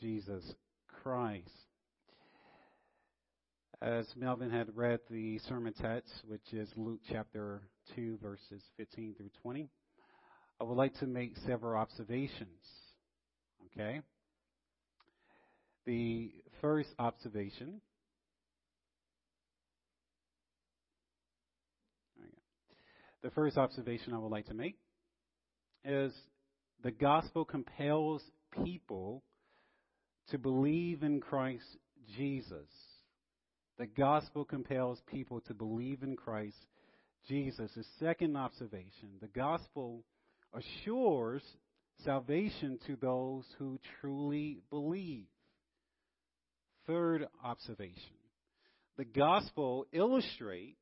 Jesus Christ. As Melvin had read the sermon text, which is Luke chapter 2, verses 15 through 20, I would like to make several observations. Okay? The first observation the first observation I would like to make is the gospel compels people to believe in Christ Jesus. The gospel compels people to believe in Christ Jesus. The second observation, the gospel assures salvation to those who truly believe. Third observation, the gospel illustrates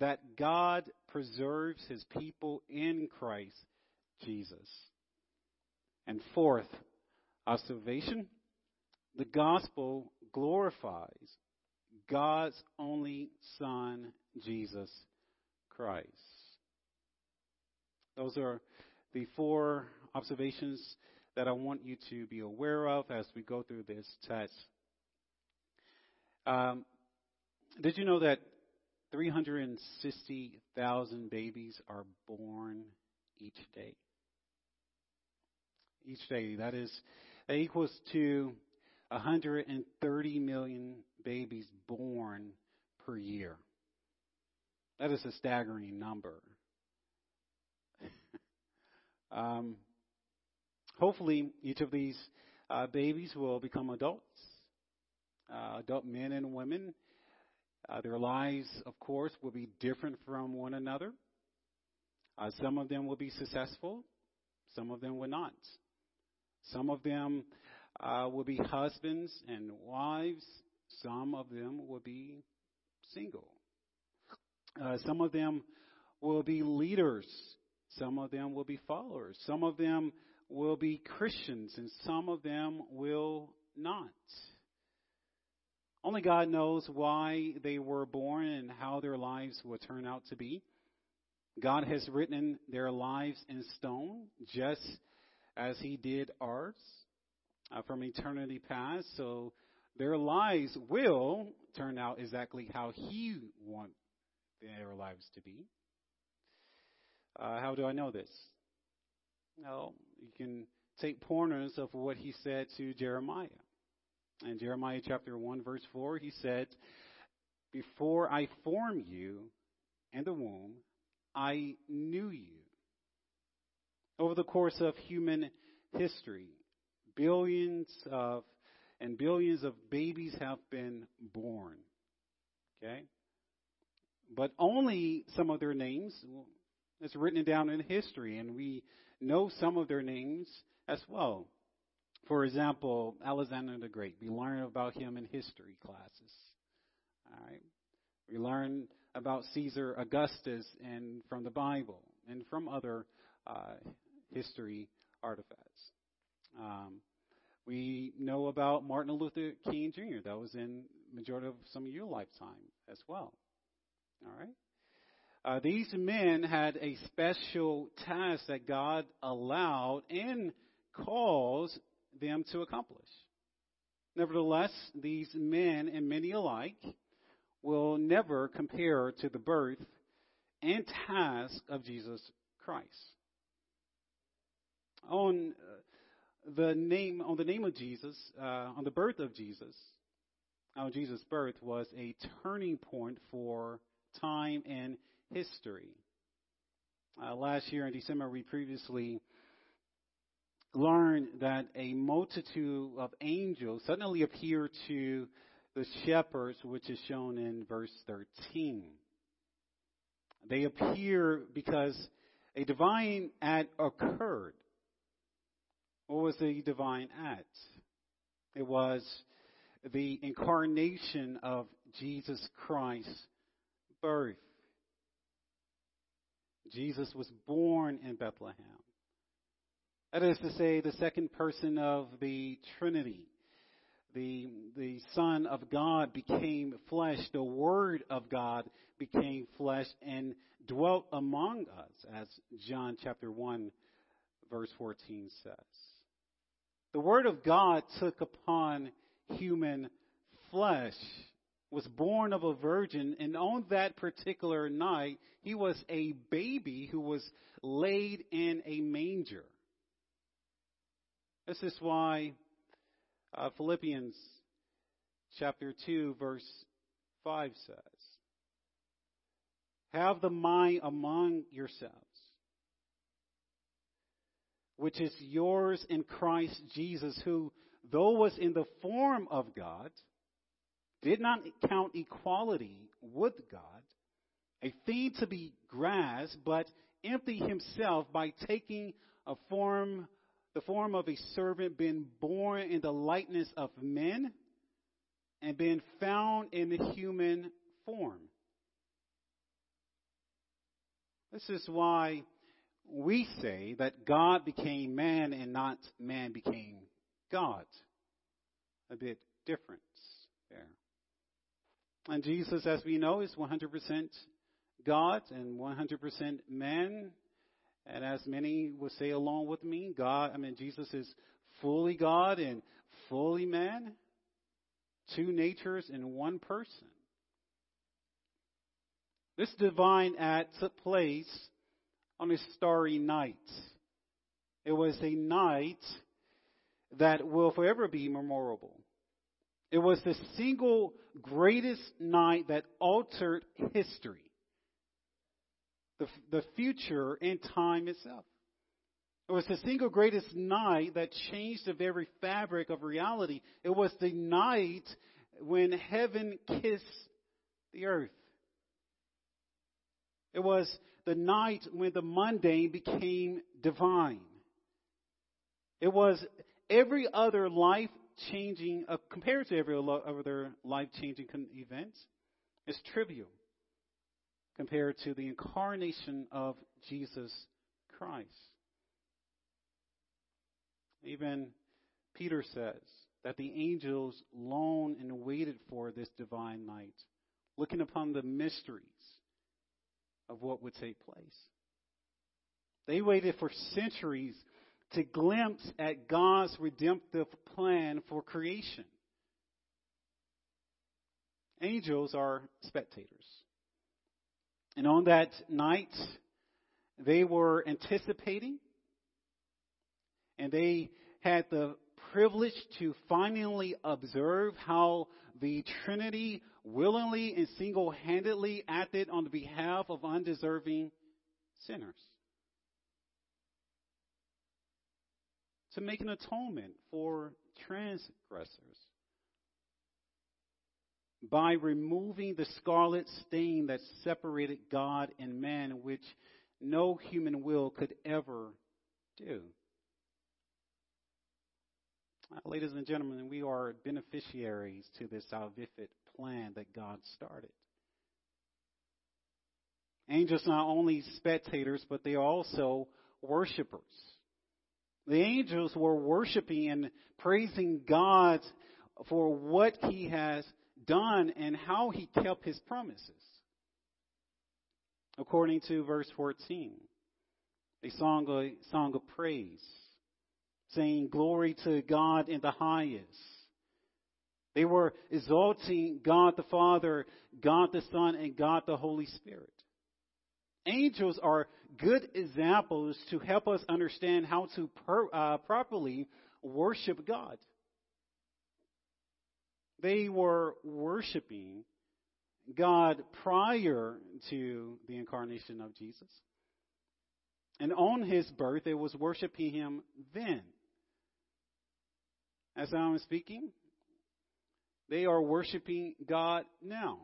that God preserves his people in Christ Jesus. And fourth observation, the gospel glorifies God's only Son, Jesus Christ. Those are the four observations that I want you to be aware of as we go through this text. Um, did you know that 360,000 babies are born each day? Each day. That is, that equals to 130 million babies born per year. That is a staggering number. um, hopefully, each of these uh, babies will become adults, uh, adult men and women. Uh, their lives, of course, will be different from one another. Uh, some of them will be successful, some of them will not. Some of them uh, will be husbands and wives. Some of them will be single. Uh, some of them will be leaders. Some of them will be followers. Some of them will be Christians, and some of them will not. Only God knows why they were born and how their lives will turn out to be. God has written their lives in stone, just as He did ours uh, from eternity past. So their lives will turn out exactly how He wants their lives to be. Uh, how do I know this? Well, you can take pointers of what He said to Jeremiah. In Jeremiah chapter 1, verse 4, He said, Before I formed you in the womb, I knew you. Over the course of human history, billions of and billions of babies have been born. Okay? But only some of their names is written down in history, and we know some of their names as well. For example, Alexander the Great. We learn about him in history classes. All right. We learn about Caesar Augustus and from the Bible and from other uh, history artifacts. Um, we know about Martin Luther King Jr. That was in majority of some of your lifetime as well. All right. Uh, these men had a special task that God allowed and caused them to accomplish. Nevertheless, these men and many alike will never compare to the birth and task of Jesus Christ. On uh, the name, on the name of Jesus, uh, on the birth of Jesus, on Jesus' birth was a turning point for time and history. Uh, last year in December, we previously learned that a multitude of angels suddenly appeared to the shepherds, which is shown in verse 13. They appear because a divine act occurred. What was the divine act? It was the incarnation of Jesus Christ's birth. Jesus was born in Bethlehem. That is to say, the second person of the Trinity. The, the Son of God became flesh. The Word of God became flesh and dwelt among us, as John chapter 1, verse 14 says. The Word of God took upon human flesh, was born of a virgin, and on that particular night, he was a baby who was laid in a manger. This is why uh, Philippians chapter 2, verse 5 says, Have the mind among yourselves, which is yours in Christ Jesus, who, though was in the form of God, did not count equality with God a thing to be grasped, but emptied himself by taking a form, the form of a servant, being born in the likeness of men, and being found in the human form. This is why we say that God became man and not man became God. A bit difference there. And Jesus, as we know, is 100% God and 100% man. And as many will say along with me, God, I mean, Jesus is fully God and fully man. Two natures in one person. This divine act took place on a starry night. It was a night that will forever be memorable. It was the single greatest night that altered history, the, the future and time itself. It was the single greatest night that changed the very fabric of reality. It was the night when heaven kissed the earth. It was the night when the mundane became divine. It was every other life changing, uh, compared to every other life changing event, is trivial compared to the incarnation of Jesus Christ. Even Peter says that the angels longed and waited for this divine night, looking upon the mysteries of what would take place. They waited for centuries to glimpse at God's redemptive plan for creation. Angels are spectators. And on that night, they were anticipating and they had the privilege to finally observe how the Trinity willingly and single handedly acted on the behalf of undeserving sinners. To make an atonement for transgressors. By removing the scarlet stain that separated God and man, which no human will could ever do. Ladies and gentlemen, we are beneficiaries to this salvific plan that God started. Angels not only spectators, but they are also worshipers. The angels were worshiping and praising God for what he has done and how he kept his promises. According to verse 14, they sung a song of praise saying, Glory to God in the highest. They were exalting God the Father, God the Son, and God the Holy Spirit. Angels are good examples to help us understand how to per, uh, properly worship God. They were worshiping God prior to the incarnation of Jesus. And on his birth, they was worshiping him then as I'm speaking, they are worshiping God now.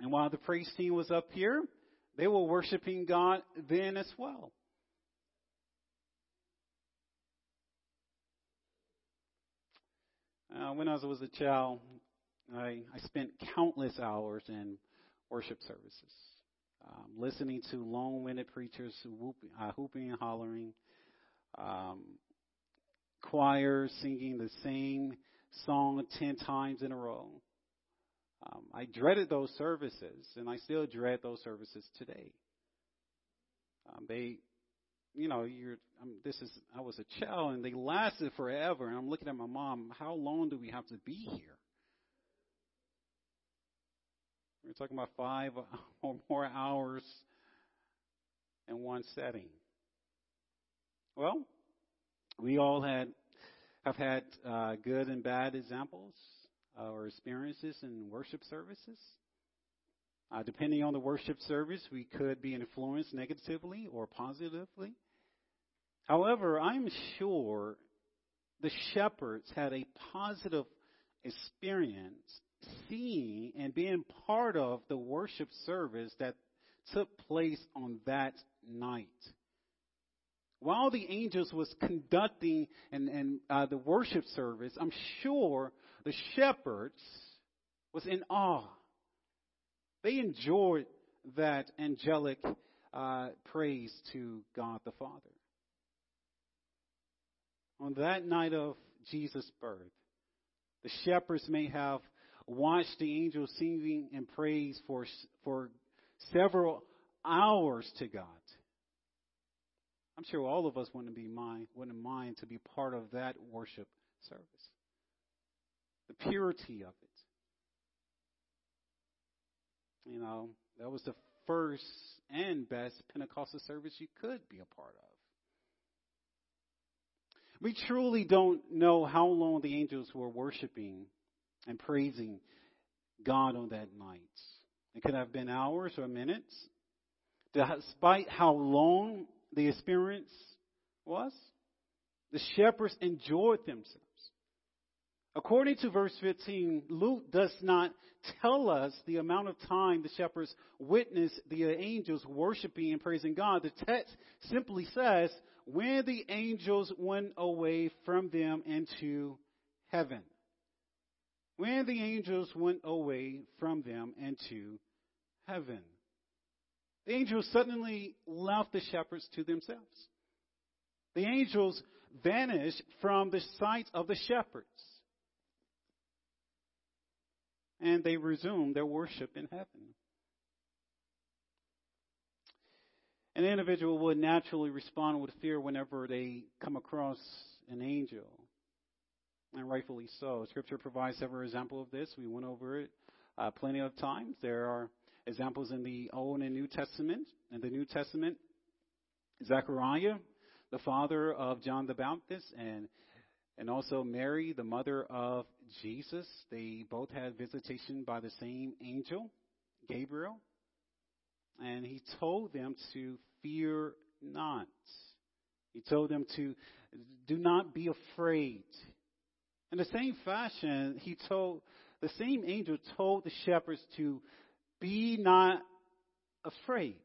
And while the praise team was up here, they were worshiping God then as well. Uh, when I was a child, I, I spent countless hours in worship services, um, listening to long-winded preachers whooping, uh, and hollering, um, choirs singing the same song 10 times in a row. Um, I dreaded those services, and I still dread those services today. Um, they you know, you're, I'm, this is, I was a child and they lasted forever. And I'm looking at my mom, how long do we have to be here? We're talking about five or more hours in one setting. Well, we all had have had uh, good and bad examples uh, or experiences in worship services. Uh, depending on the worship service, we could be influenced negatively or positively. However, I'm sure the shepherds had a positive experience seeing and being part of the worship service that took place on that night. While the angels was conducting and, and uh, the worship service, I'm sure the shepherds was in awe. They enjoyed that angelic uh, praise to God the Father. On that night of Jesus' birth, the shepherds may have watched the angels singing and praise for, for several hours to God. I'm sure all of us wouldn't be mind, wouldn't mind to be part of that worship service. The purity of it. You know, that was the first and best Pentecostal service you could be a part of. We truly don't know how long the angels were worshiping and praising God on that night. It could have been hours or minutes. Despite how long the experience was, the shepherds enjoyed themselves. According to verse 15, Luke does not tell us the amount of time the shepherds witnessed the angels worshiping and praising God. The text simply says, when the angels went away from them into heaven. When the angels went away from them into heaven. The angels suddenly left the shepherds to themselves. The angels vanished from the sight of the shepherds. And they resumed their worship in heaven. An individual would naturally respond with fear whenever they come across an angel. And rightfully so. Scripture provides several examples of this. We went over it uh, plenty of times. There are examples in the Old and New Testament. In the New Testament, Zechariah, the father of John the Baptist, and and also Mary, the mother of Jesus, they both had visitation by the same angel, Gabriel. And he told them to fear not. He told them to do not be afraid. In the same fashion, he told the same angel told the shepherds to be not afraid.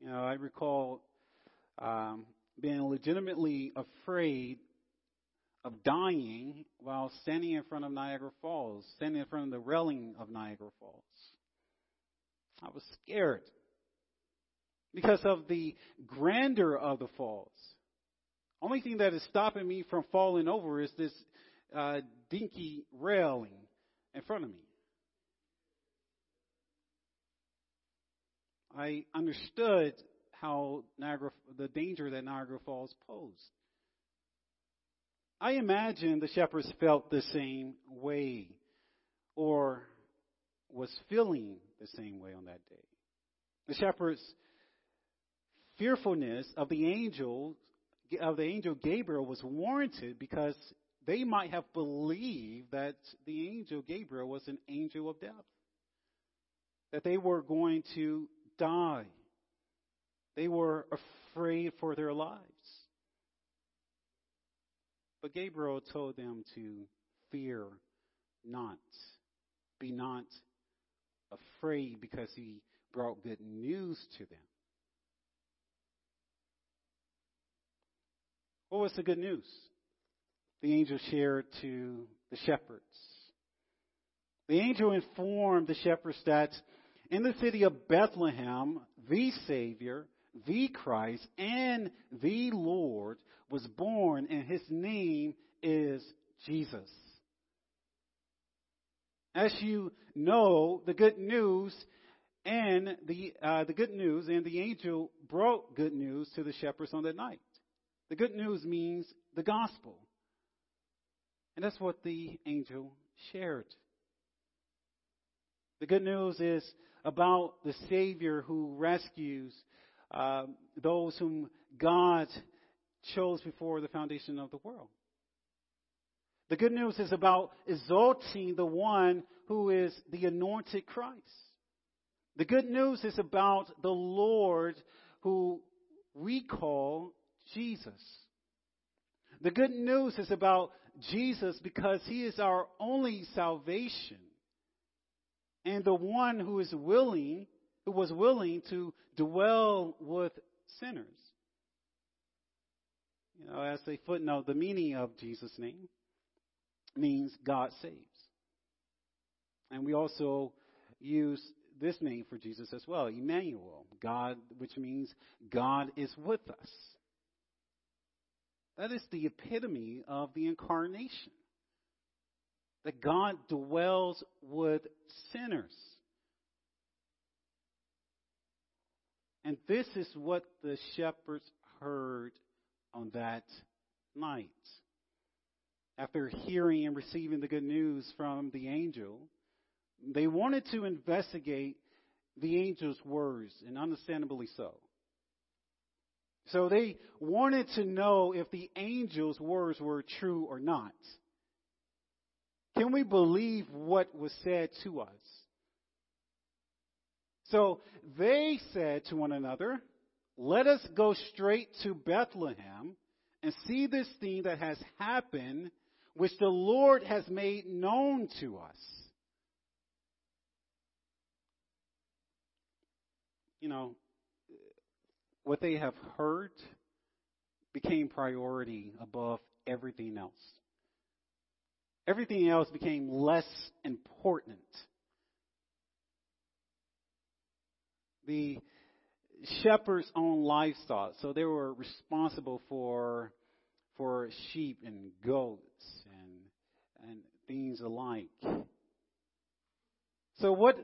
You know, I recall um, being legitimately afraid of dying while standing in front of Niagara Falls, standing in front of the railing of Niagara Falls. I was scared because of the grandeur of the falls. Only thing that is stopping me from falling over is this uh, dinky railing in front of me. I understood how Niagara, the danger that Niagara Falls posed. I imagine the shepherds felt the same way or was feeling the same way on that day. The shepherds' fearfulness of the angel of the angel Gabriel was warranted because they might have believed that the angel Gabriel was an angel of death. That they were going to die. They were afraid for their lives. But Gabriel told them to fear not. Be not afraid because he brought good news to them. What was the good news? The angel shared to the shepherds. The angel informed the shepherds that in the city of Bethlehem, the Savior, the Christ, and the Lord was born, and his name is Jesus. As you know, the good news and the uh, the good news, and the angel brought good news to the shepherds on that night. The good news means the gospel, and that's what the angel shared. The good news is about the Savior who rescues uh, those whom God chose before the foundation of the world. The good news is about exalting the one who is the anointed Christ. The good news is about the Lord who we call Jesus. The good news is about Jesus because he is our only salvation and the one who is willing, who was willing to dwell with sinners. You know, as a footnote, the meaning of Jesus' name means God saves. And we also use this name for Jesus as well, Emmanuel, God, which means God is with us. That is the epitome of the incarnation. That God dwells with sinners. And this is what the shepherds heard on that night. After hearing and receiving the good news from the angel, they wanted to investigate the angel's words, and understandably so. So they wanted to know if the angel's words were true or not. Can we believe what was said to us? So they said to one another, Let us go straight to Bethlehem and see this thing that has happened, which the Lord has made known to us. You know, what they have heard became priority above everything else. Everything else became less important. The shepherds owned livestock, so they were responsible for for sheep and goats and and things alike. So what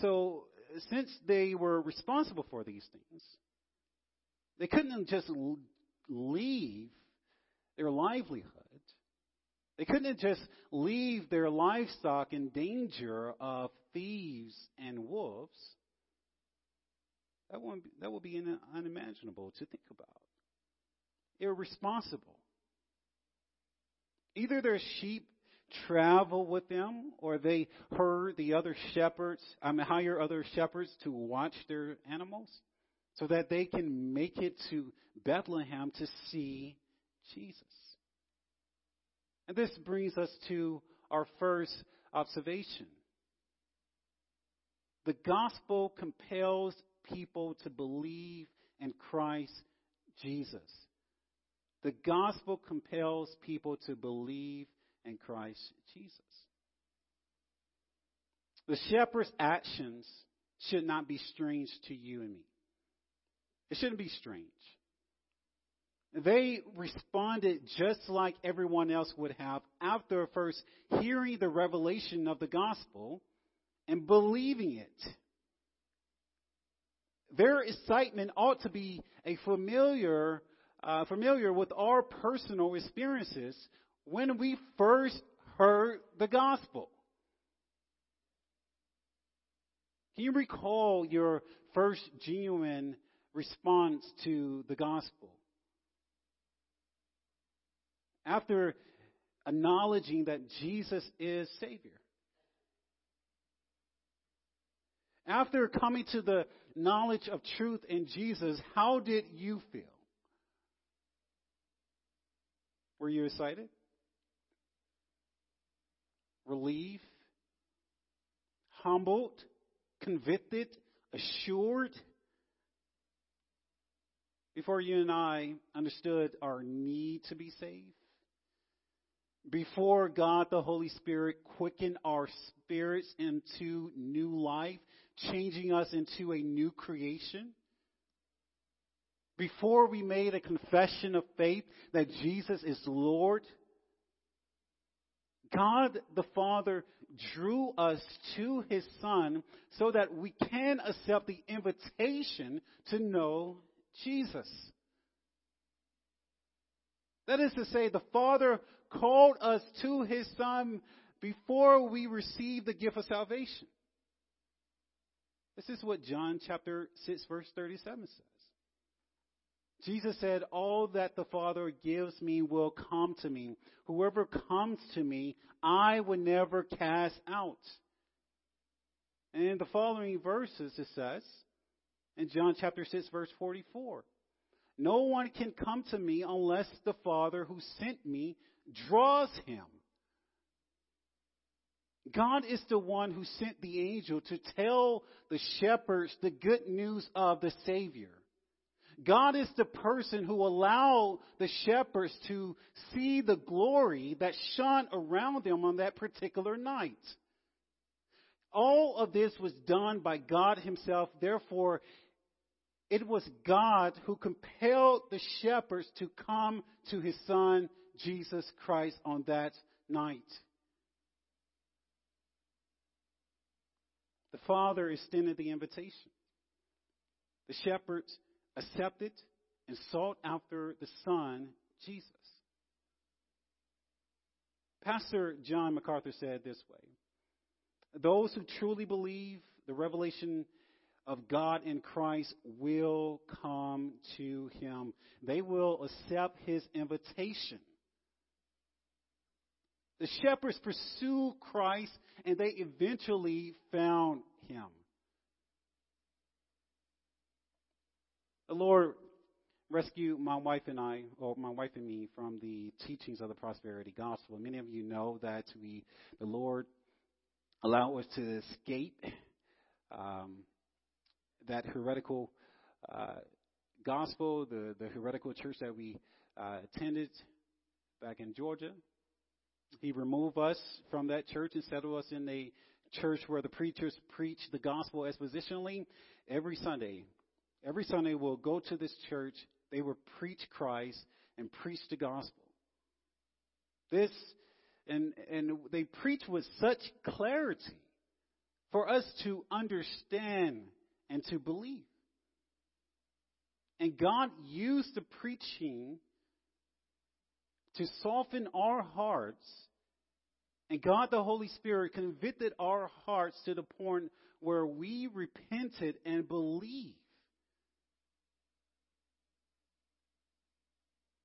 so since they were responsible for these things, they couldn't just leave their livelihood. They couldn't just leave their livestock in danger of thieves and wolves. That would be, that would be unimaginable to think about. Irresponsible. Either their sheep travel with them, or they herd the other shepherds, I mean, hire other shepherds to watch their animals so that they can make it to Bethlehem to see Jesus. And this brings us to our first observation. The gospel compels people to believe in Christ Jesus. The gospel compels people to believe in Christ Jesus. The shepherd's actions should not be strange to you and me. It shouldn't be strange. They responded just like everyone else would have after first hearing the revelation of the gospel and believing it. Their excitement ought to be a familiar, uh, familiar with our personal experiences when we first heard the gospel. Can you recall your first genuine response to the gospel? After acknowledging that Jesus is Savior. After coming to the knowledge of truth in Jesus, how did you feel? Were you excited? Relieved? Humbled? Convicted? Assured? Before you and I understood our need to be saved, before God the Holy Spirit quickened our spirits into new life, changing us into a new creation. Before we made a confession of faith that Jesus is Lord, God the Father drew us to his Son so that we can accept the invitation to know Jesus. That is to say, the Father called us to his Son before we received the gift of salvation. This is what John chapter 6 verse 37 says. Jesus said, All that the Father gives me will come to me. Whoever comes to me, I will never cast out. And in the following verses, it says, in John chapter 6, verse 44, No one can come to me unless the Father who sent me draws him. God is the one who sent the angel to tell the shepherds the good news of the Savior. God is the person who allowed the shepherds to see the glory that shone around them on that particular night. All of this was done by God Himself. Therefore, it was God who compelled the shepherds to come to His Son, Jesus Christ, on that night. The Father extended the invitation. The shepherds accepted and sought after the Son, Jesus. Pastor John MacArthur said this way Those who truly believe the revelation of God in Christ will come to him. They will accept his invitation. The shepherds pursued Christ and they eventually found him. The Lord rescued my wife and I, or my wife and me, from the teachings of the prosperity gospel. Many of you know that we, the Lord, allowed us to escape um, that heretical uh, gospel, the, the heretical church that we uh, attended back in Georgia. He removed us from that church and settled us in a church where the preachers preach the gospel expositionally every Sunday. Every Sunday we'll go to this church, they will preach Christ and preach the gospel. This and and they preach with such clarity for us to understand and to believe. And God used the preaching to soften our hearts. And God the Holy Spirit convicted our hearts to the point where we repented and believed.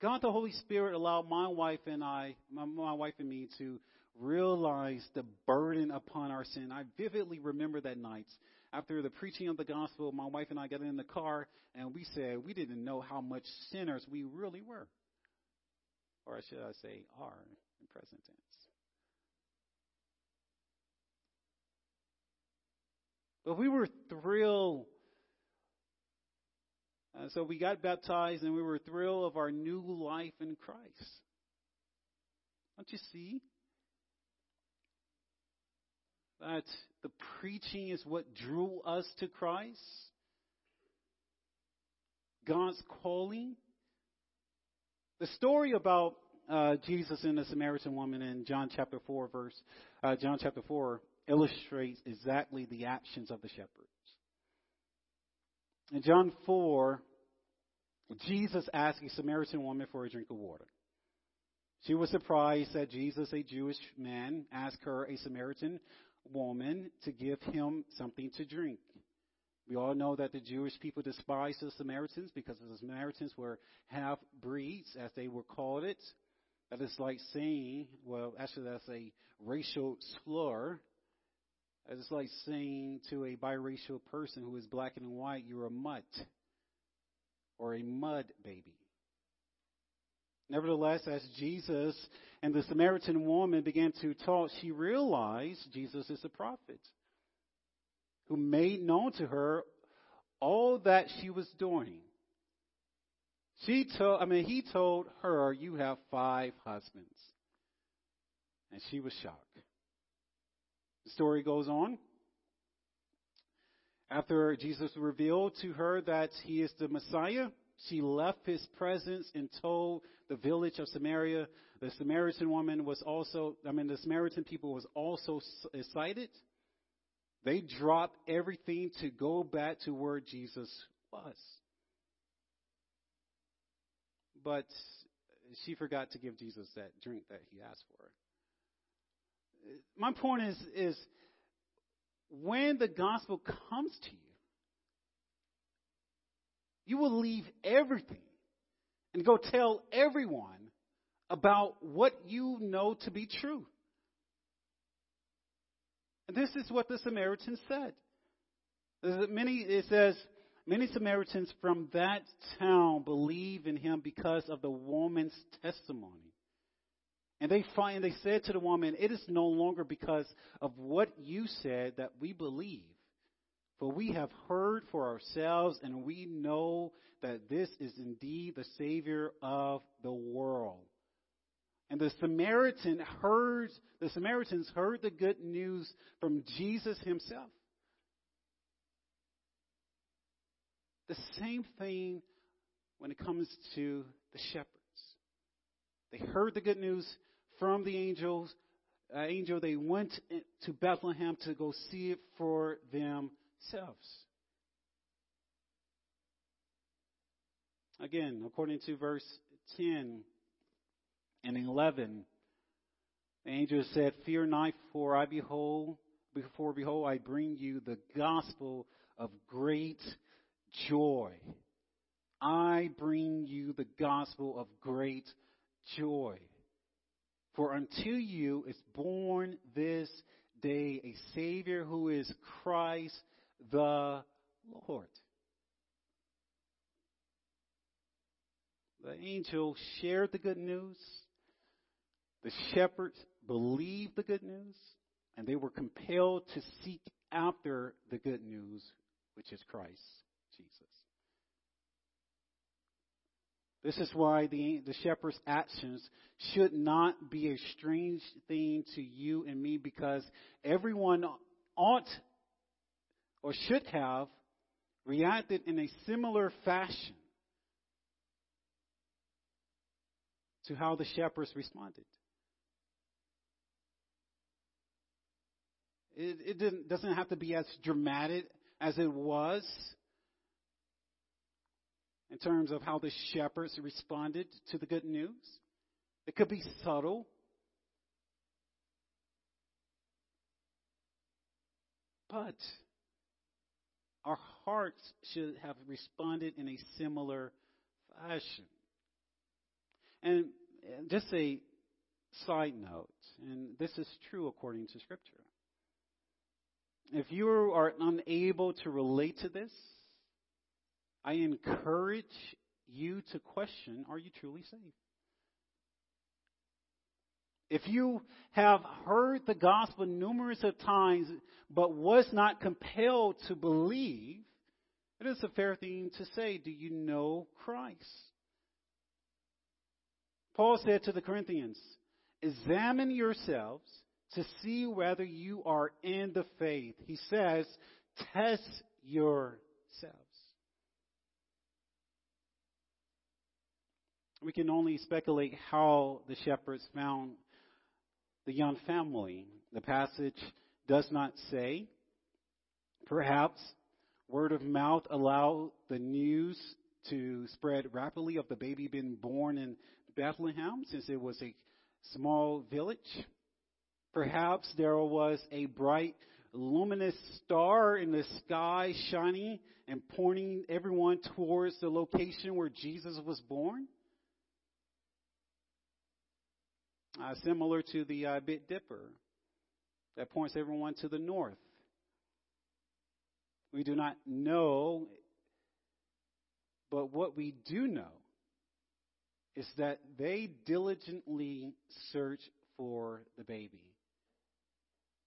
God the Holy Spirit allowed my wife and I, my, my wife and me, to realize the burden upon our sin. I vividly remember that night. After the preaching of the gospel, my wife and I got in the car and we said we didn't know how much sinners we really were. Or should I say are in present tense. But we were thrilled uh, so we got baptized and we were thrilled of our new life in Christ. Don't you see? That the preaching is what drew us to Christ. God's calling. The story about uh, Jesus and the Samaritan woman in John chapter four, verse uh, John chapter four, illustrates exactly the actions of the shepherds. In John 4, Jesus asked a Samaritan woman for a drink of water. She was surprised that Jesus, a Jewish man, asked her, a Samaritan woman, to give him something to drink. We all know that the Jewish people despised the Samaritans because the Samaritans were half breeds, as they were called it. That is like saying, well, actually, that's a racial slur. It's like saying to a biracial person who is black and white, you're a mutt or a mud baby. Nevertheless, as Jesus and the Samaritan woman began to talk, she realized Jesus is a prophet who made known to her all that she was doing. She told, I mean, he told her, You have five husbands. And she was shocked. The story goes on. After Jesus revealed to her that he is the Messiah, She left his presence and told the village of Samaria. The Samaritan woman was also, I mean, the Samaritan people was also excited. They dropped everything to go back to where Jesus was. But she forgot to give Jesus that drink that he asked for. My point is, is when the gospel comes to you, you will leave everything and go tell everyone about what you know to be true. And this is what the Samaritan said. Many, it says, many Samaritans from that town believe in him because of the woman's testimony. And they find, they said to the woman, it is no longer because of what you said that we believe. For we have heard for ourselves and we know that this is indeed the Savior of the world. And the Samaritan heard, the Samaritans heard the good news from Jesus himself. The same thing when it comes to the shepherds. They heard the good news from the angels. Uh, angel, they went to Bethlehem to go see it for themselves. Again, according to verse 10 and 11, the angel said, Fear not, for I behold, before behold, I bring you the gospel of great joy. I bring you the gospel of great joy. For unto you is born this day a Savior who is Christ the Lord. The angel shared the good news. The shepherds believed the good news, and they were compelled to seek after the good news, which is Christ Jesus. This is why the, the shepherd's actions should not be a strange thing to you and me because everyone ought or should have reacted in a similar fashion to how the shepherds responded. It, it doesn't have to be as dramatic as it was in terms of how the shepherds responded to the good news. It could be subtle. But our hearts should have responded in a similar fashion. And just a side note, and this is true according to Scripture. If you are unable to relate to this, I encourage you to question are you truly saved? If you have heard the gospel numerous of times but was not compelled to believe, it is a fair thing to say, do you know Christ? Paul said to the Corinthians, examine yourselves to see whether you are in the faith. He says, test yourselves. we can only speculate how the shepherds found the young family. The passage does not say. Perhaps word of mouth allowed the news to spread rapidly of the baby being born in Bethlehem since it was a small village. Perhaps there was a bright, luminous star in the sky shining and pointing everyone towards the location where Jesus was born. uh, similar to the uh, Big Dipper that points everyone to the north. We do not know, but what we do know is that they diligently search for the baby.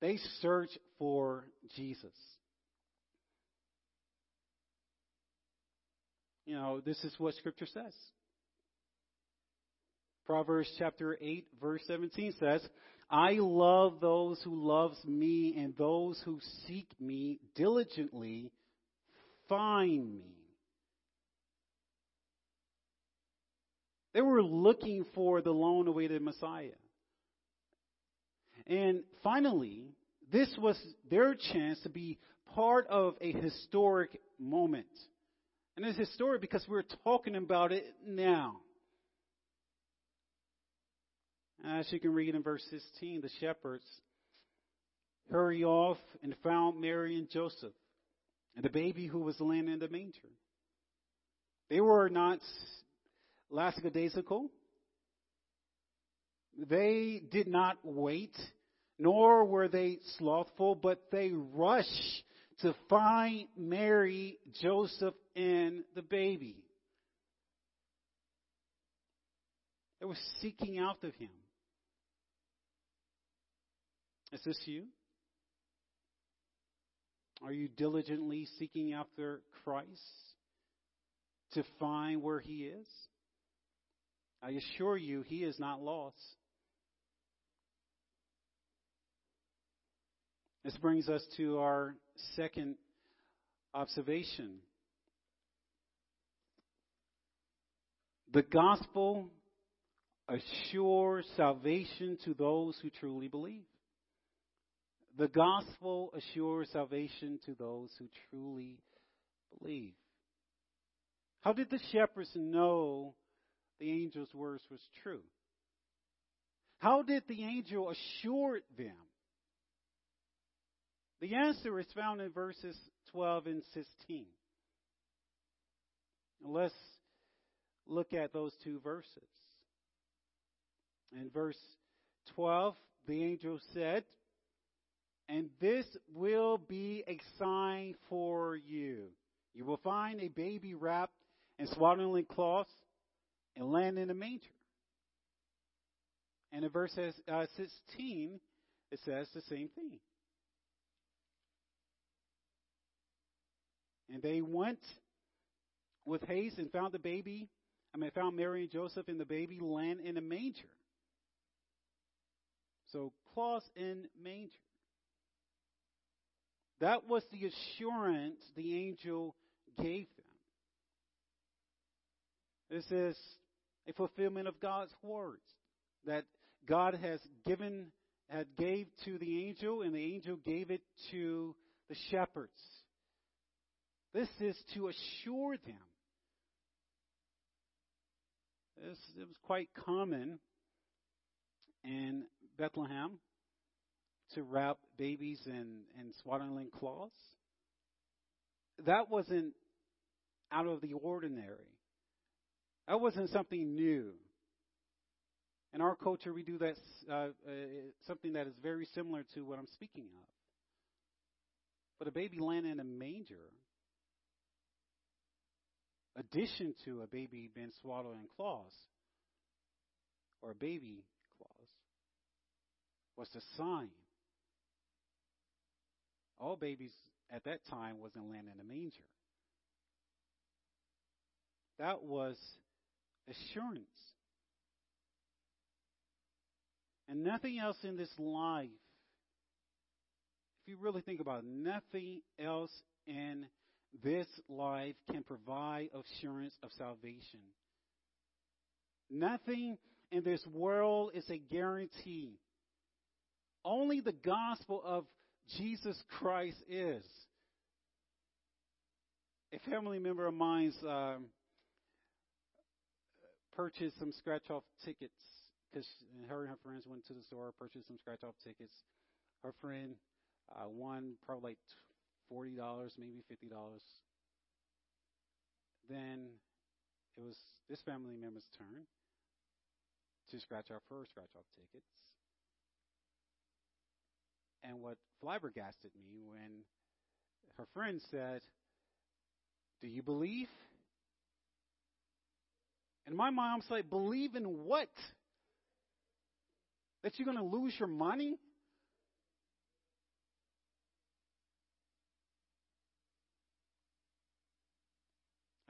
They search for Jesus. You know, this is what Scripture says. Proverbs chapter 8 verse 17 says, I love those who loves me and those who seek me diligently find me. They were looking for the long awaited Messiah. And finally, this was their chance to be part of a historic moment. And it's historic because we're talking about it now. As you can read in verse 16, the shepherds hurry off and found Mary and Joseph and the baby who was laying in the manger. They were not lackadaisical. They did not wait, nor were they slothful, but they rushed to find Mary, Joseph, and the baby. They were seeking out of him. Is this you? Are you diligently seeking after Christ to find where he is? I assure you, he is not lost. This brings us to our second observation. The gospel assures salvation to those who truly believe. The gospel assures salvation to those who truly believe. How did the shepherds know the angel's words was true? How did the angel assure them? The answer is found in verses 12 and 16. Let's look at those two verses. In verse 12, the angel said, And this will be a sign for you. You will find a baby wrapped in swaddling cloths and land in a manger. And in verse uh, 16, it says the same thing. And they went with haste and found the baby. I mean, found Mary and Joseph and the baby land in a manger. So, cloth in manger. That was the assurance the angel gave them. This is a fulfillment of God's words that God has given, had gave to the angel, and the angel gave it to the shepherds. This is to assure them. This, it was quite common in Bethlehem to wrap babies in, in swaddling cloths. That wasn't out of the ordinary. That wasn't something new. In our culture, we do that uh, uh, something that is very similar to what I'm speaking of. But a baby laying in a manger, addition to a baby being swaddled in cloths, or a baby cloths, was the sign. All babies at that time wasn't laying in a manger. That was assurance. And nothing else in this life, if you really think about it, nothing else in this life can provide assurance of salvation. Nothing in this world is a guarantee. Only the gospel of Jesus Christ is. A family member of mine's um, purchased some scratch off tickets because her and her friends went to the store, purchased some scratch off tickets. Her friend uh, won probably like forty dollars, maybe fifty dollars. Then it was this family member's turn to scratch off her scratch off tickets. And what flabbergasted me when her friend said, Do you believe? And my mom's like, believe in what? That you're going to lose your money?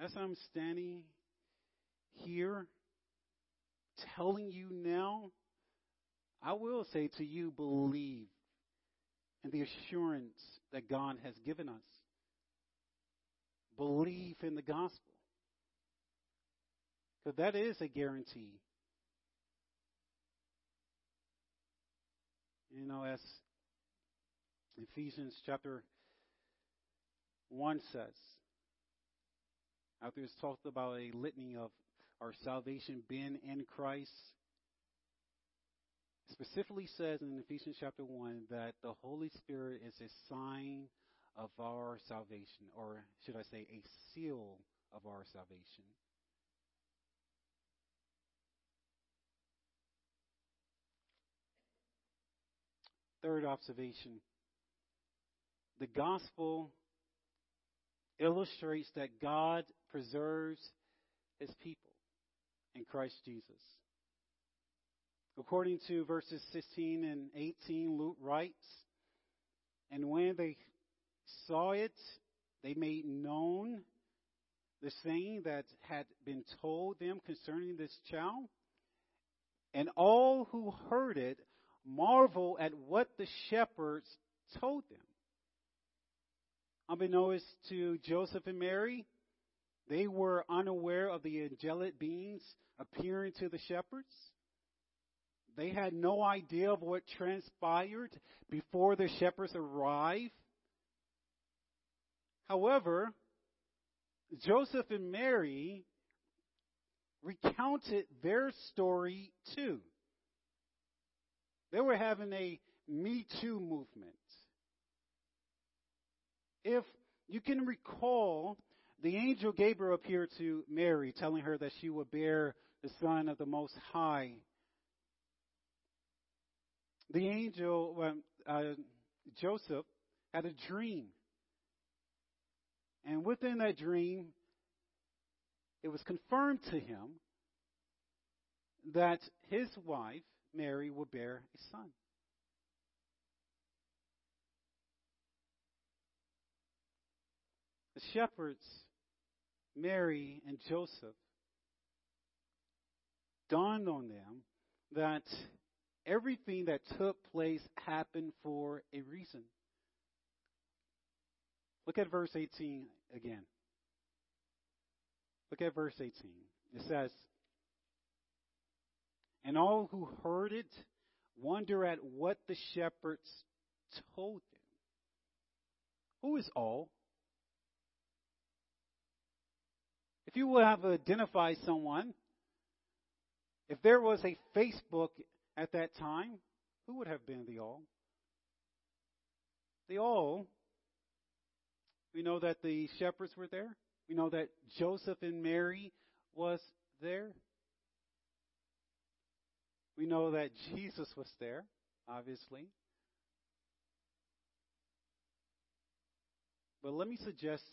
As I'm standing here telling you now, I will say to you, believe in the assurance that God has given us. Believe in the gospel. Because that is a guarantee. You know, as Ephesians chapter 1 says, after it's talked about a litany of our salvation being in Christ, specifically says in Ephesians chapter 1 that the Holy Spirit is a sign of our salvation, or should I say, a seal of our salvation. Third observation the gospel illustrates that God preserves his people in Christ Jesus. According to verses 16 and 18, Luke writes, And when they saw it, they made known the saying that had been told them concerning this child. And all who heard it marvel at what the shepherds told them. Unbeknownst to Joseph and Mary, they were unaware of the angelic beings appearing to the shepherds. They had no idea of what transpired before the shepherds arrived. However, Joseph and Mary recounted their story too. They were having a Me Too movement. If you can recall, the angel Gabriel appeared to Mary, telling her that she would bear the Son of the Most High. The angel, uh, Joseph, had a dream. And within that dream, it was confirmed to him that his wife, Mary, would bear a son. The shepherds, Mary and Joseph, dawned on them that everything that took place happened for a reason. Look at verse 18 again. Look at verse 18. It says, And all who heard it wonder at what the shepherds told them. Who is all? You would have identified someone, if there was a Facebook at that time, who would have been the all? The all, we know that the shepherds were there. We know that Joseph and Mary was there. We know that Jesus was there, obviously. But let me suggest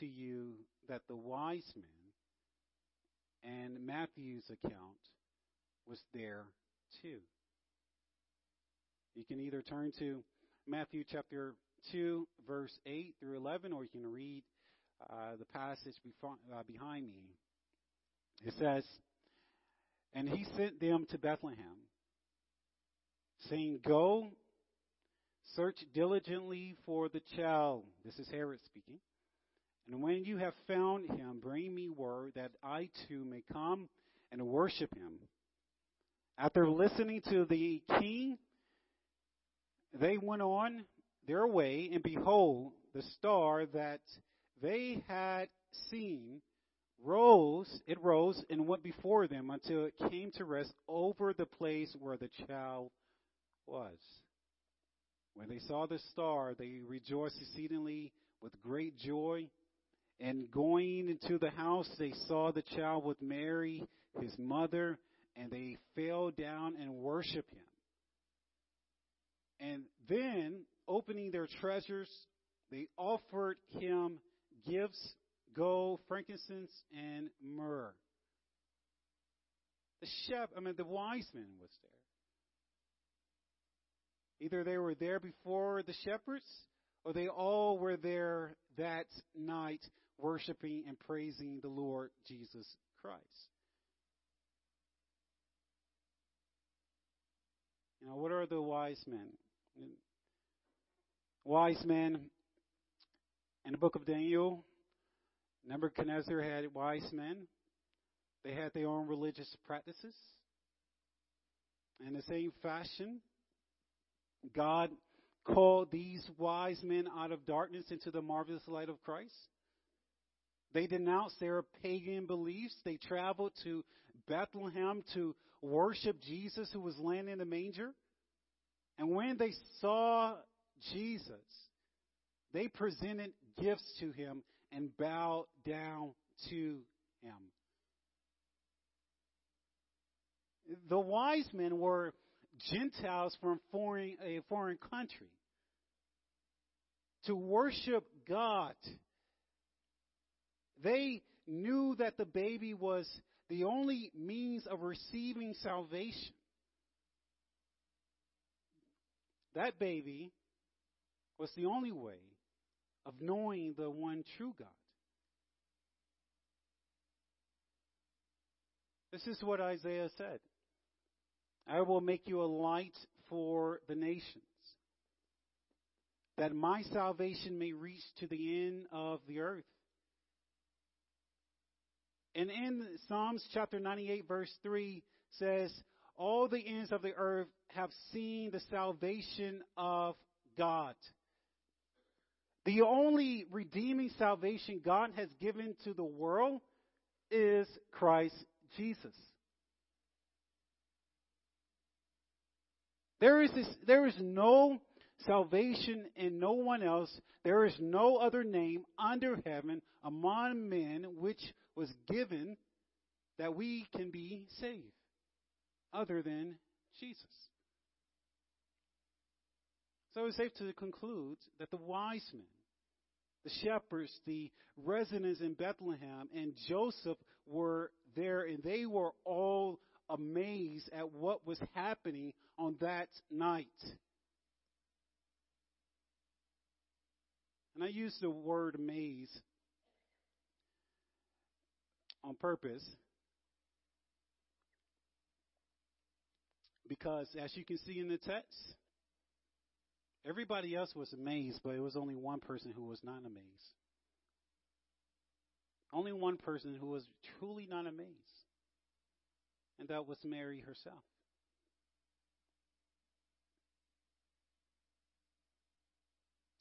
to you that the wise men and Matthew's account was there too. You can either turn to Matthew chapter 2, verse 8 through 11, or you can read uh, the passage before, uh, behind me. It says, And he sent them to Bethlehem, saying, Go, search diligently for the child. This is Herod speaking and when you have found him, bring me word that I too may come and worship him. After listening to the king, they went on their way, and behold, the star that they had seen rose, it rose and went before them until it came to rest over the place where the child was. When they saw the star, they rejoiced exceedingly with great joy. And going into the house, they saw the child with Mary, his mother, and they fell down and worshiped him. And then, opening their treasures, they offered him gifts gold, frankincense, and myrrh. The chef, I mean, the wise men was there. Either they were there before the shepherds, or they all were there that night worshiping and praising the Lord Jesus Christ. You know, what are the wise men? Wise men in the book of Daniel, Nebuchadnezzar had wise men. They had their own religious practices. In the same fashion, God called these wise men out of darkness into the marvelous light of Christ. They denounced their pagan beliefs. They traveled to Bethlehem to worship Jesus who was laying in the manger. And when they saw Jesus, they presented gifts to him and bowed down to him. The wise men were Gentiles from foreign, a foreign country to worship God. They knew that the baby was the only means of receiving salvation. That baby was the only way of knowing the one true God. This is what Isaiah said. I will make you a light for the nations, that my salvation may reach to the end of the earth. And in Psalms chapter 98, verse 3 says, All the ends of the earth have seen the salvation of God. The only redeeming salvation God has given to the world is Christ Jesus. There is this, there is no salvation in no one else. There is no other name under heaven among men which was given that we can be saved other than Jesus. So it's safe to conclude that the wise men, the shepherds, the residents in Bethlehem, and Joseph were there, and they were all amazed at what was happening on that night. And I use the word amaze on purpose because, as you can see in the text, everybody else was amazed, but it was only one person who was not amazed. Only one person who was truly not amazed, and that was Mary herself.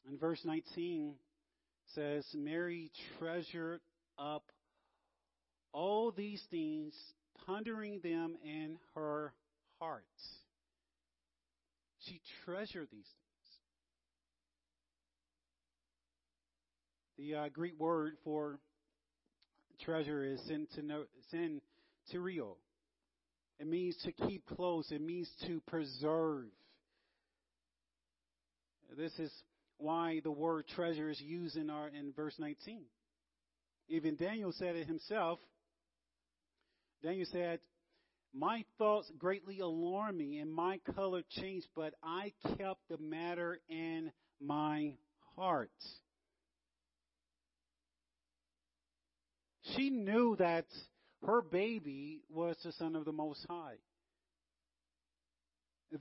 And verse 19 says, Mary treasured up all these things, pondering them in her heart. She treasured these things. The uh, Greek word for treasure is syntereo. It means to keep close. It means to preserve. This is why the word treasure is used in our in verse 19. Even Daniel said it himself. Daniel said, My thoughts greatly alarmed me, and my color changed, but I kept the matter in my heart. She knew that her baby was the Son of the Most High.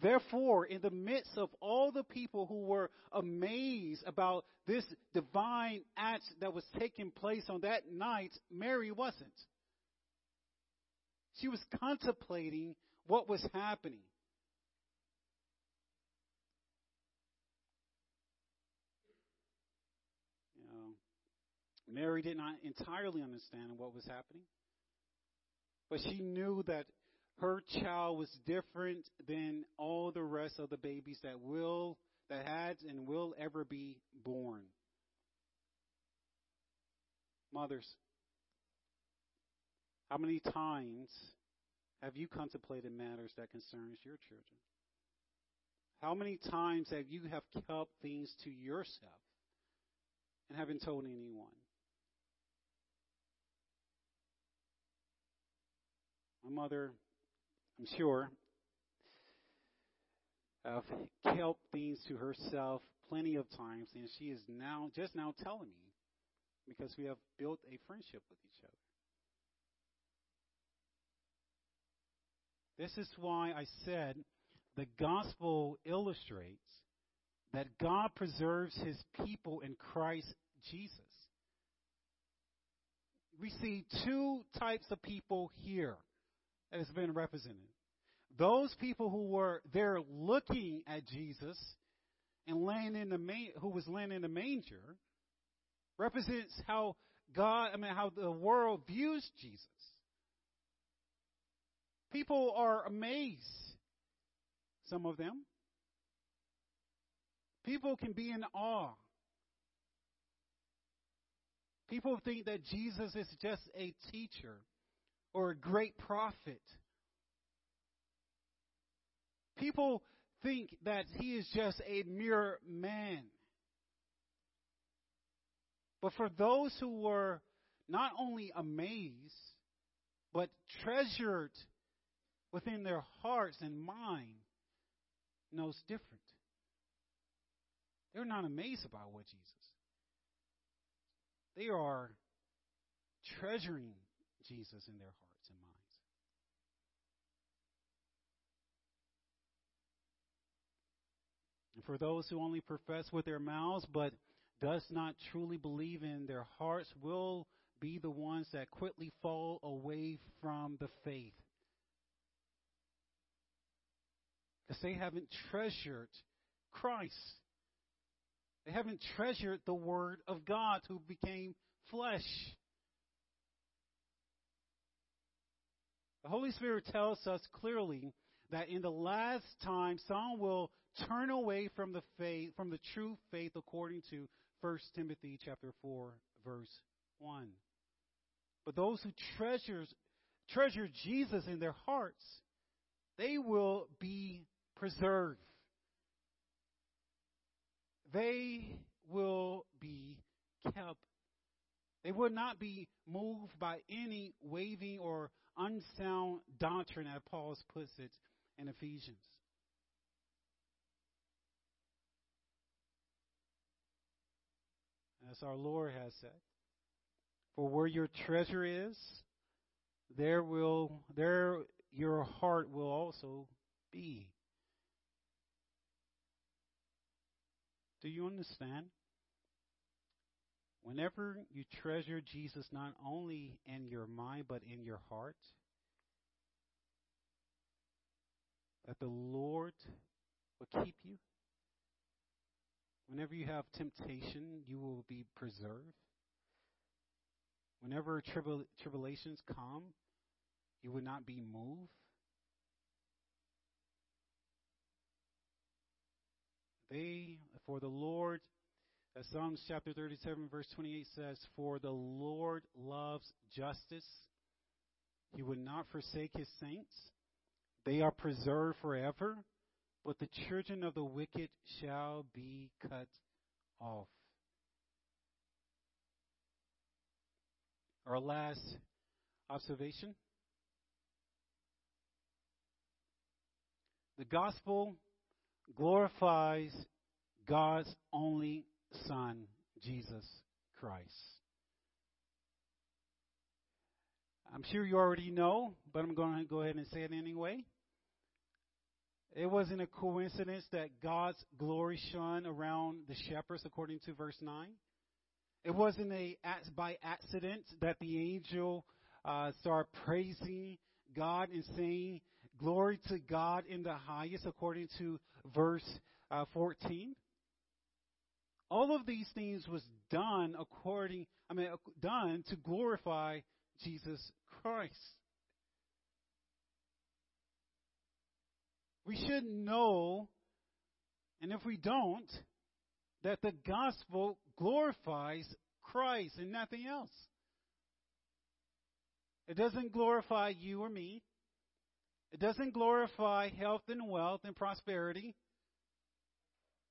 Therefore, in the midst of all the people who were amazed about this divine act that was taking place on that night, Mary wasn't. She was contemplating what was happening. You know, Mary did not entirely understand what was happening, but she knew that her child was different than all the rest of the babies that will that had and will ever be born. Mothers, how many times have you contemplated matters that concerns your children? How many times have you have kept things to yourself and haven't told anyone? My mother I'm sure, have kept things to herself plenty of times, and she is now just now telling me because we have built a friendship with each other. This is why I said the gospel illustrates that God preserves his people in Christ Jesus. we see two types of people here that has been represented. Those people who were there looking at Jesus and laying in the ma- who was laying in the manger represents how God, I mean, how the world views Jesus. People are amazed, some of them. People can be in awe. People think that Jesus is just a teacher or a great prophet. People think that he is just a mere man. But for those who were not only amazed, but treasured within their hearts and mind, knows different. They're not amazed about what Jesus. They are treasuring Jesus in their hearts and minds. And for those who only profess with their mouths but does not truly believe in their hearts will be the ones that quickly fall away from the faith. Because they haven't treasured Christ. They haven't treasured the Word of God who became flesh. The Holy Spirit tells us clearly that in the last time some will turn away from the faith from the true faith according to 1 Timothy chapter 4 verse 1. But those who treasures treasure Jesus in their hearts, they will be preserved. They will be kept. They will not be moved by any waving or unsound doctrine, as Paul puts it in Ephesians. As our Lord has said, for where your treasure is, there will there your heart will also be. Do you understand? Whenever you treasure Jesus not only in your mind but in your heart, that the Lord will keep you. Whenever you have temptation, you will be preserved. Whenever tribul- tribulations come, you will not be moved. They, for the Lord, as Psalms chapter 37, verse 28 says, For the Lord loves justice. He would not forsake his saints. They are preserved forever, but the children of the wicked shall be cut off. Our last observation. The gospel glorifies God's only Son, Jesus Christ. I'm sure you already know, but I'm going to go ahead and say it anyway. It wasn't a coincidence that God's glory shone around the shepherds, according to verse 9. It wasn't a by accident that the angel uh, started praising God and saying, Glory to God in the highest, according to verse uh, 14. All of these things was done according, I mean, done to glorify Jesus Christ. We should know, and if we don't, that the gospel glorifies Christ and nothing else. It doesn't glorify you or me. It doesn't glorify health and wealth and prosperity.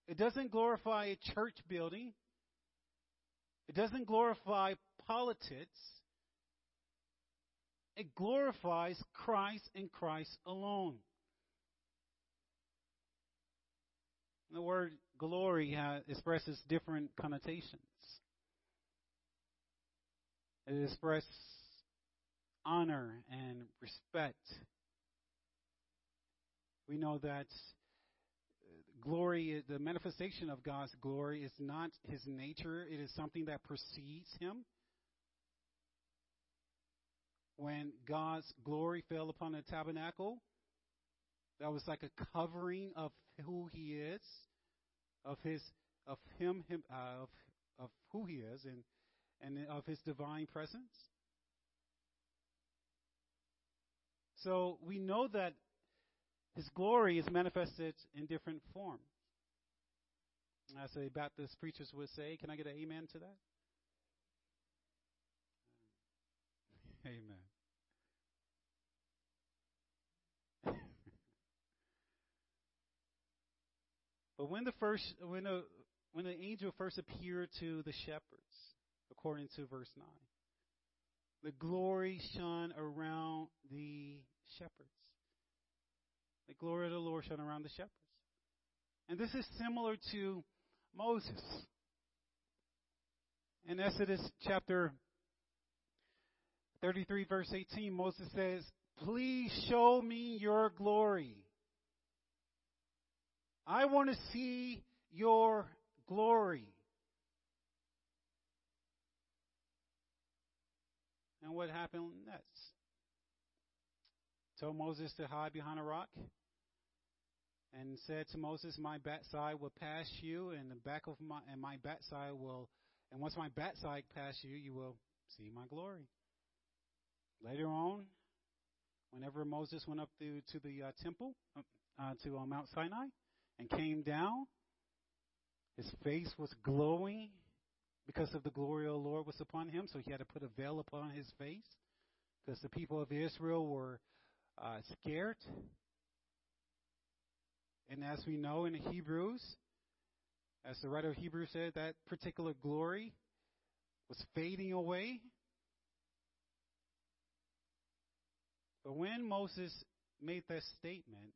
It doesn't glorify a church building. It doesn't glorify politics. It glorifies Christ and Christ alone. The word glory expresses different connotations. It expresses honor and respect. We know that glory, the manifestation of God's glory, is not his nature, it is something that precedes him. when God's glory fell upon the tabernacle. That was like a covering of who He is, of His, of Him, him uh, of of who He is, and and of His divine presence. So we know that His glory is manifested in different forms. As the Baptist preachers would say, can I get an amen to that? Amen. but when the first when the when the angel first appeared to the shepherds, according to verse nine, the glory shone around the shepherds. The glory of the Lord shone around the shepherds. And this is similar to Moses. In Exodus chapter 33, verse 18, Moses says, Please show me your glory. I want to see your glory. And what happened next? Told Moses to hide behind a rock and said to Moses, My backside will pass you, and the back of my and my backside will and once my backside pass you, you will see my glory. Later on, whenever Moses went up to, to the uh, temple, uh, to uh, Mount Sinai, and came down, his face was glowing because of the glory of the Lord was upon him, so he had to put a veil upon his face because the people of Israel were uh, scared. And as we know in Hebrews, as the writer of Hebrews said, that particular glory was fading away. But when Moses made that statement,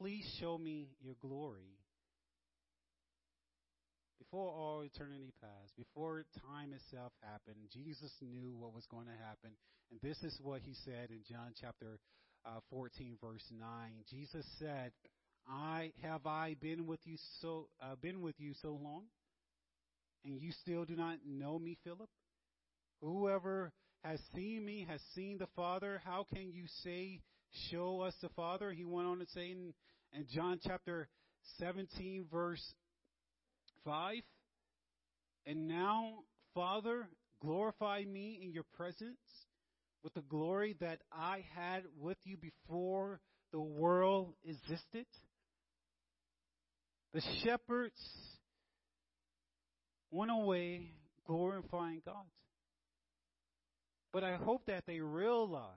please show me your glory, before all eternity passed, before time itself happened, Jesus knew what was going to happen. And this is what he said in John chapter uh, 14, verse 9. Jesus said, I have I been with you so uh, been with you so long, and you still do not know me, Philip? Whoever has seen me has seen the Father. How can you say, Show us the Father? He went on to say in, in John chapter 17, verse 5 And now, Father, glorify me in your presence with the glory that I had with you before the world existed. The shepherds went away glorifying God. But I hope that they realize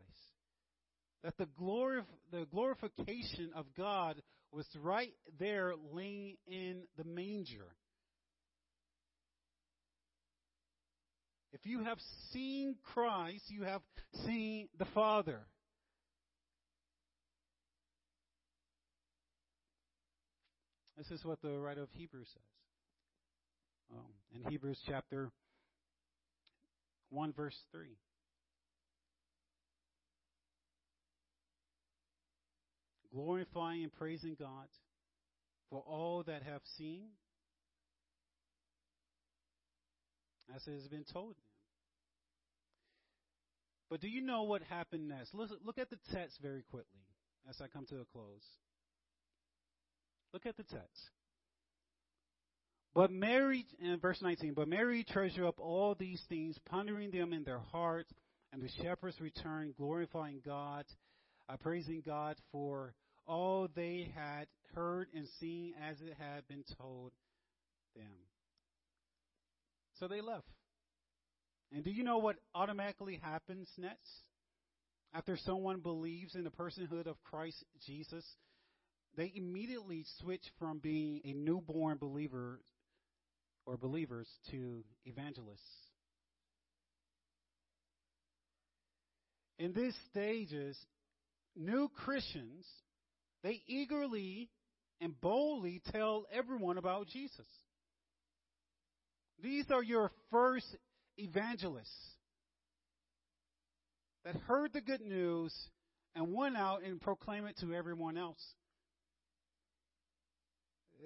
that the, glorif- the glorification of God was right there laying in the manger. If you have seen Christ, you have seen the Father. This is what the writer of Hebrews says. Um, in Hebrews chapter 1, verse 3. glorifying and praising God for all that have seen, as it has been told them. But do you know what happened next? Look, look at the text very quickly as I come to a close. Look at the text. But Mary, in verse 19, but Mary treasured up all these things, pondering them in their heart, and the shepherds returned, glorifying God, uh, praising God for all they had heard and seen as it had been told them. So they left. And do you know what automatically happens next? After someone believes in the personhood of Christ Jesus, they immediately switch from being a newborn believer or believers to evangelists. In these stages, new Christians they eagerly and boldly tell everyone about Jesus. These are your first evangelists that heard the good news and went out and proclaimed it to everyone else.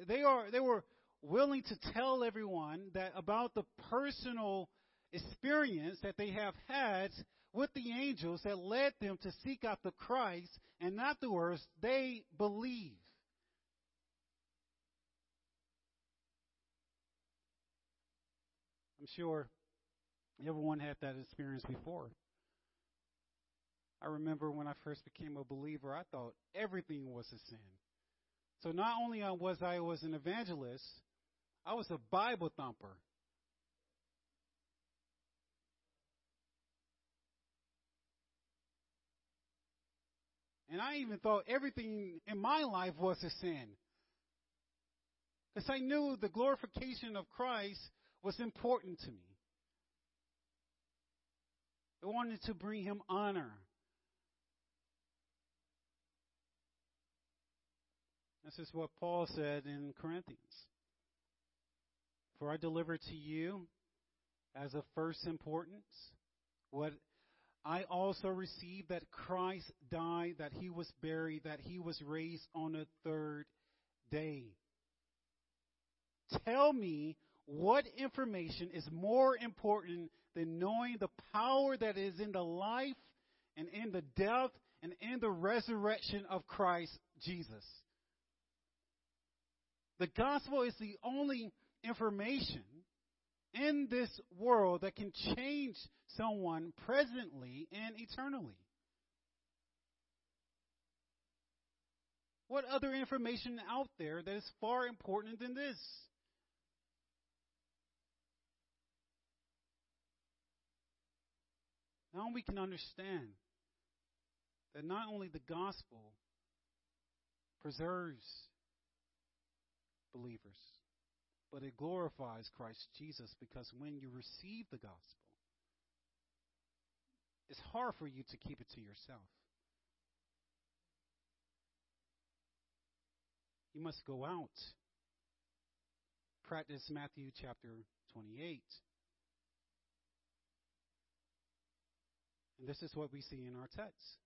They are they were willing to tell everyone that about the personal experience that they have had with the angels that led them to seek out the Christ, and not the afterwards they believe. I'm sure everyone had that experience before. I remember when I first became a believer, I thought everything was a sin. So not only was I was an evangelist, I was a Bible thumper. And I even thought everything in my life was a sin. Because I knew the glorification of Christ was important to me. I wanted to bring him honor. This is what Paul said in Corinthians. For I delivered to you as of first importance what I also received that Christ died, that he was buried, that he was raised on the third day. Tell me what information is more important than knowing the power that is in the life and in the death and in the resurrection of Christ Jesus. The gospel is the only information in this world that can change someone presently and eternally. What other information out there that is far important than this? Now we can understand that not only the gospel preserves believers, but it glorifies Christ Jesus because when you receive the gospel, it's hard for you to keep it to yourself. You must go out. Practice Matthew chapter 28. And this is what we see in our text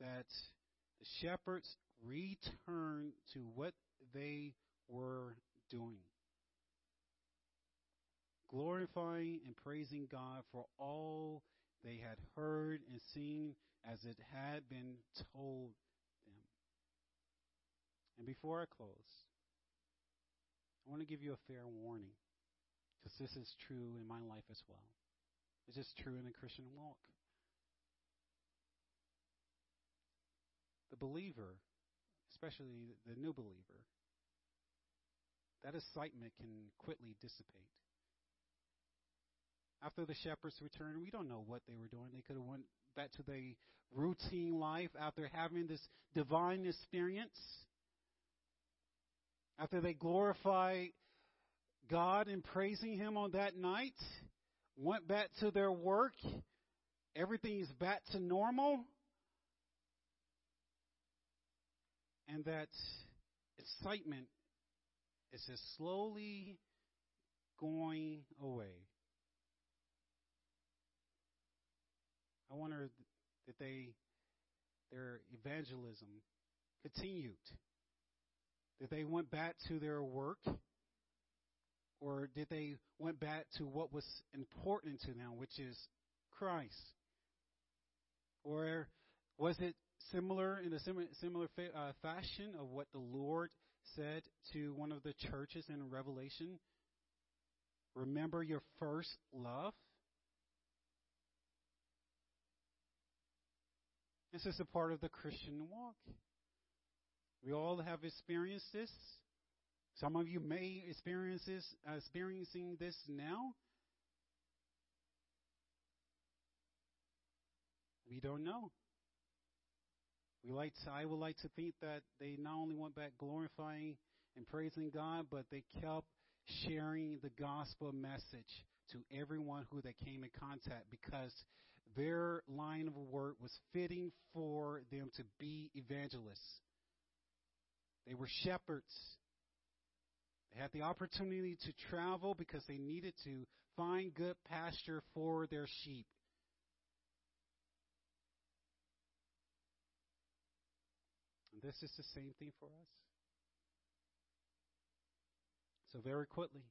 that the shepherds return to what they were doing. Glorifying and praising God for all they had heard and seen as it had been told them. And before I close, I want to give you a fair warning because this is true in my life as well. It's just true in the Christian walk. The believer, especially the new believer, that excitement can quickly dissipate. After the shepherds returned, we don't know what they were doing. They could have went back to their routine life after having this divine experience. After they glorified God and praising Him on that night, went back to their work, everything is back to normal. And that excitement is just slowly going away. I wonder that they their evangelism continued. That they went back to their work or did they went back to what was important to them, which is Christ? Or was it similar in a similar, similar fa- uh, fashion of what the Lord said to one of the churches in Revelation? Remember your first love. This is a part of the Christian walk. We all have experienced this. Some of you may experience this, uh, experiencing this now. We don't know. We like to, I would like to think that they not only went back glorifying and praising God, but they kept sharing the gospel message to everyone who they came in contact because their line of work was fitting for them to be evangelists. They were shepherds. They had the opportunity to travel because they needed to find good pasture for their sheep. And this is the same thing for us. So, very quickly,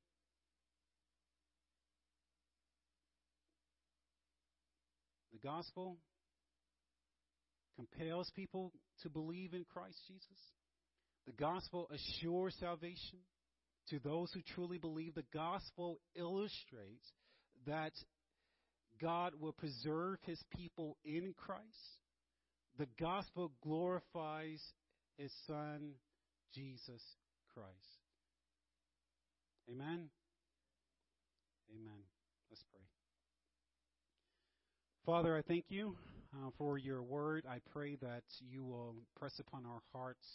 the gospel compels people to believe in Christ Jesus. The gospel assures salvation to those who truly believe. The gospel illustrates that God will preserve his people in Christ. The gospel glorifies his son, Jesus Christ. Amen. Amen. Let's pray. Father, I thank you uh, for your word. I pray that you will press upon our hearts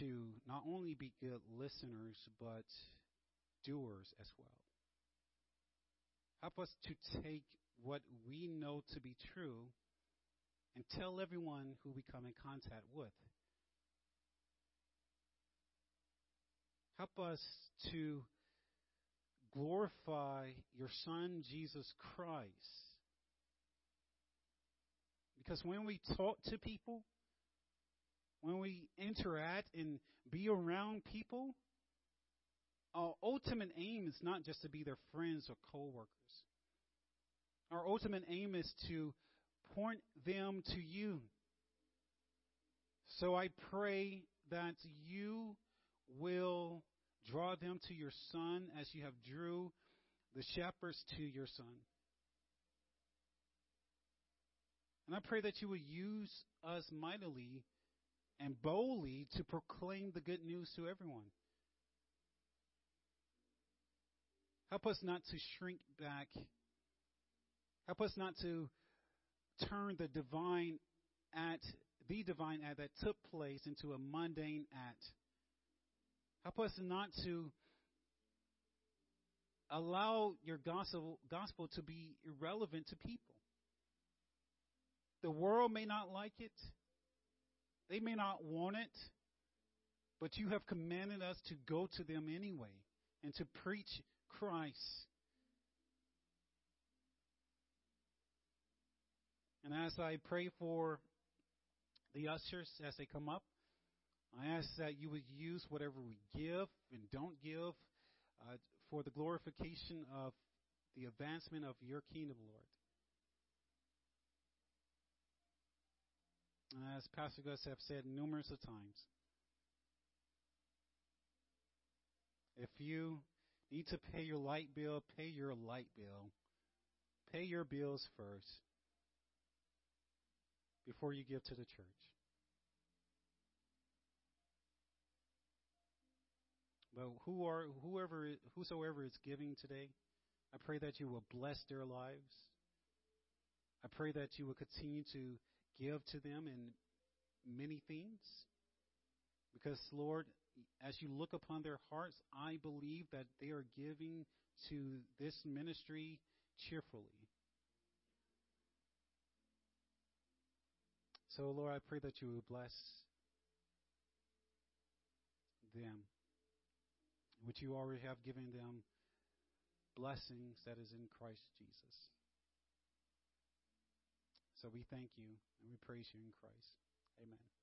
to not only be good listeners, but doers as well. Help us to take what we know to be true and tell everyone who we come in contact with. Help us to glorify your Son, Jesus Christ. Because when we talk to people, when we interact and be around people, our ultimate aim is not just to be their friends or coworkers. Our ultimate aim is to point them to you. So I pray that you will draw them to your son as you have drew the shepherds to your son. And I pray that you will use us mightily and boldly to proclaim the good news to everyone. Help us not to shrink back. Help us not to turn the divine act, the divine act that took place into a mundane act. Help us not to allow your gospel, gospel to be irrelevant to people. The world may not like it. They may not want it. But you have commanded us to go to them anyway and to preach Christ. And as I pray for the ushers as they come up, I ask that you would use whatever we give and don't give uh, for the glorification of the advancement of your kingdom, Lord. As Pastor Gus have said numerous of times, if you need to pay your light bill, pay your light bill. Pay your bills first before you give to the church. But who are whoever whosoever is giving today, I pray that you will bless their lives. I pray that you will continue to give to them in many things. Because Lord, as you look upon their hearts, I believe that they are giving to this ministry cheerfully. So, Lord, I pray that you would bless them, which you already have given them blessings that is in Christ Jesus. So we thank you and we praise you in Christ. Amen.